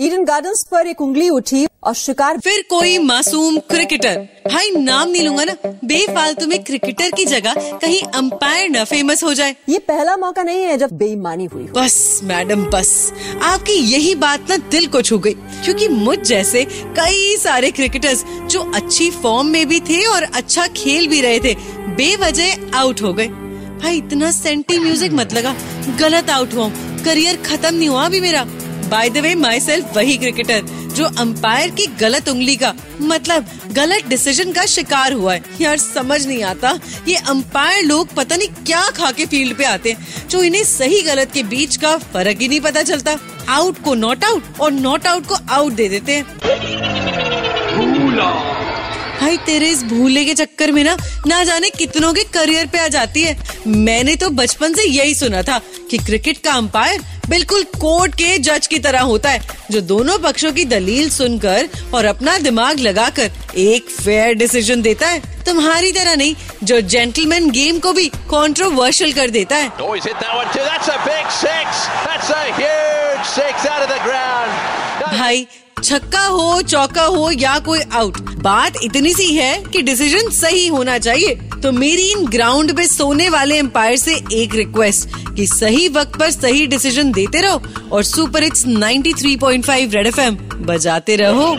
Eden gardens पर एक उंगली उठी और शिकार फिर कोई मासूम क्रिकेटर भाई नाम नहीं लूँगा ना। बेफालतू में क्रिकेटर की जगह कहीं अंपायर न फ़ेमस हो जाए। ये पहला मौका नहीं है जब बेईमानी हुई हो। बस मैडम बस। आपकी यही बात ना दिल को छू गई। क्योंकि मुझ जैसे कई सारे क्रिकेटर्स जो अच्छी फॉर्म में भी थे और अच्छा खेल भी रहे थे बेवजह आउट हो गए। भाई इतना सेंटी म्यूज़िक मत लगा। गलत आउट हुआ करियर खत्म नहीं हुआ अभी मेरा। By the way my self वही क्रिकेटर जो अंपायर की गलत उंगली का मतलब गलत डिसीज़न का शिकार हुआ है। यार, समझ नहीं आता, ये अंपायर लोग पता नहीं क्या खा के फ़ील्ड पे आते हैं, जो इन्हें सही गलत के बीच का फ़र्क ही नहीं पता चलता। आउट को नॉट आउट और नॉट आउट को आउट दे देते हैं। भाई तेरे इस भूले के चक्कर में ना ना जाने कितनों के करियर पे आ जाती है। मैंने तो बचपन से यही सुना था कि क्रिकेट का अंपायर बिल्कुल कोर्ट के जज की तरह होता है जो दोनों पक्षों की दलील सुनकर और अपना दिमाग लगाकर एक फेयर डिसीज़न देता है। तुम्हारी तरह नहीं जो जेंटलमैन गेम को भी कंट्रोवर्शियल कर देता है। Oh. भाई छक्का हो, चौका हो या कोई आउट बात इतनी सी है कि डिसीज़न सही होना चाहिए। तो मेरी इन ग्राउंड पे सोने वाले एम्पायर से एक रिक्वेस्ट कि सही वक्त पर सही डिसीज़न देते रहो और सुपर हिट्स 93.5 रेड एफएम बजाते रहो।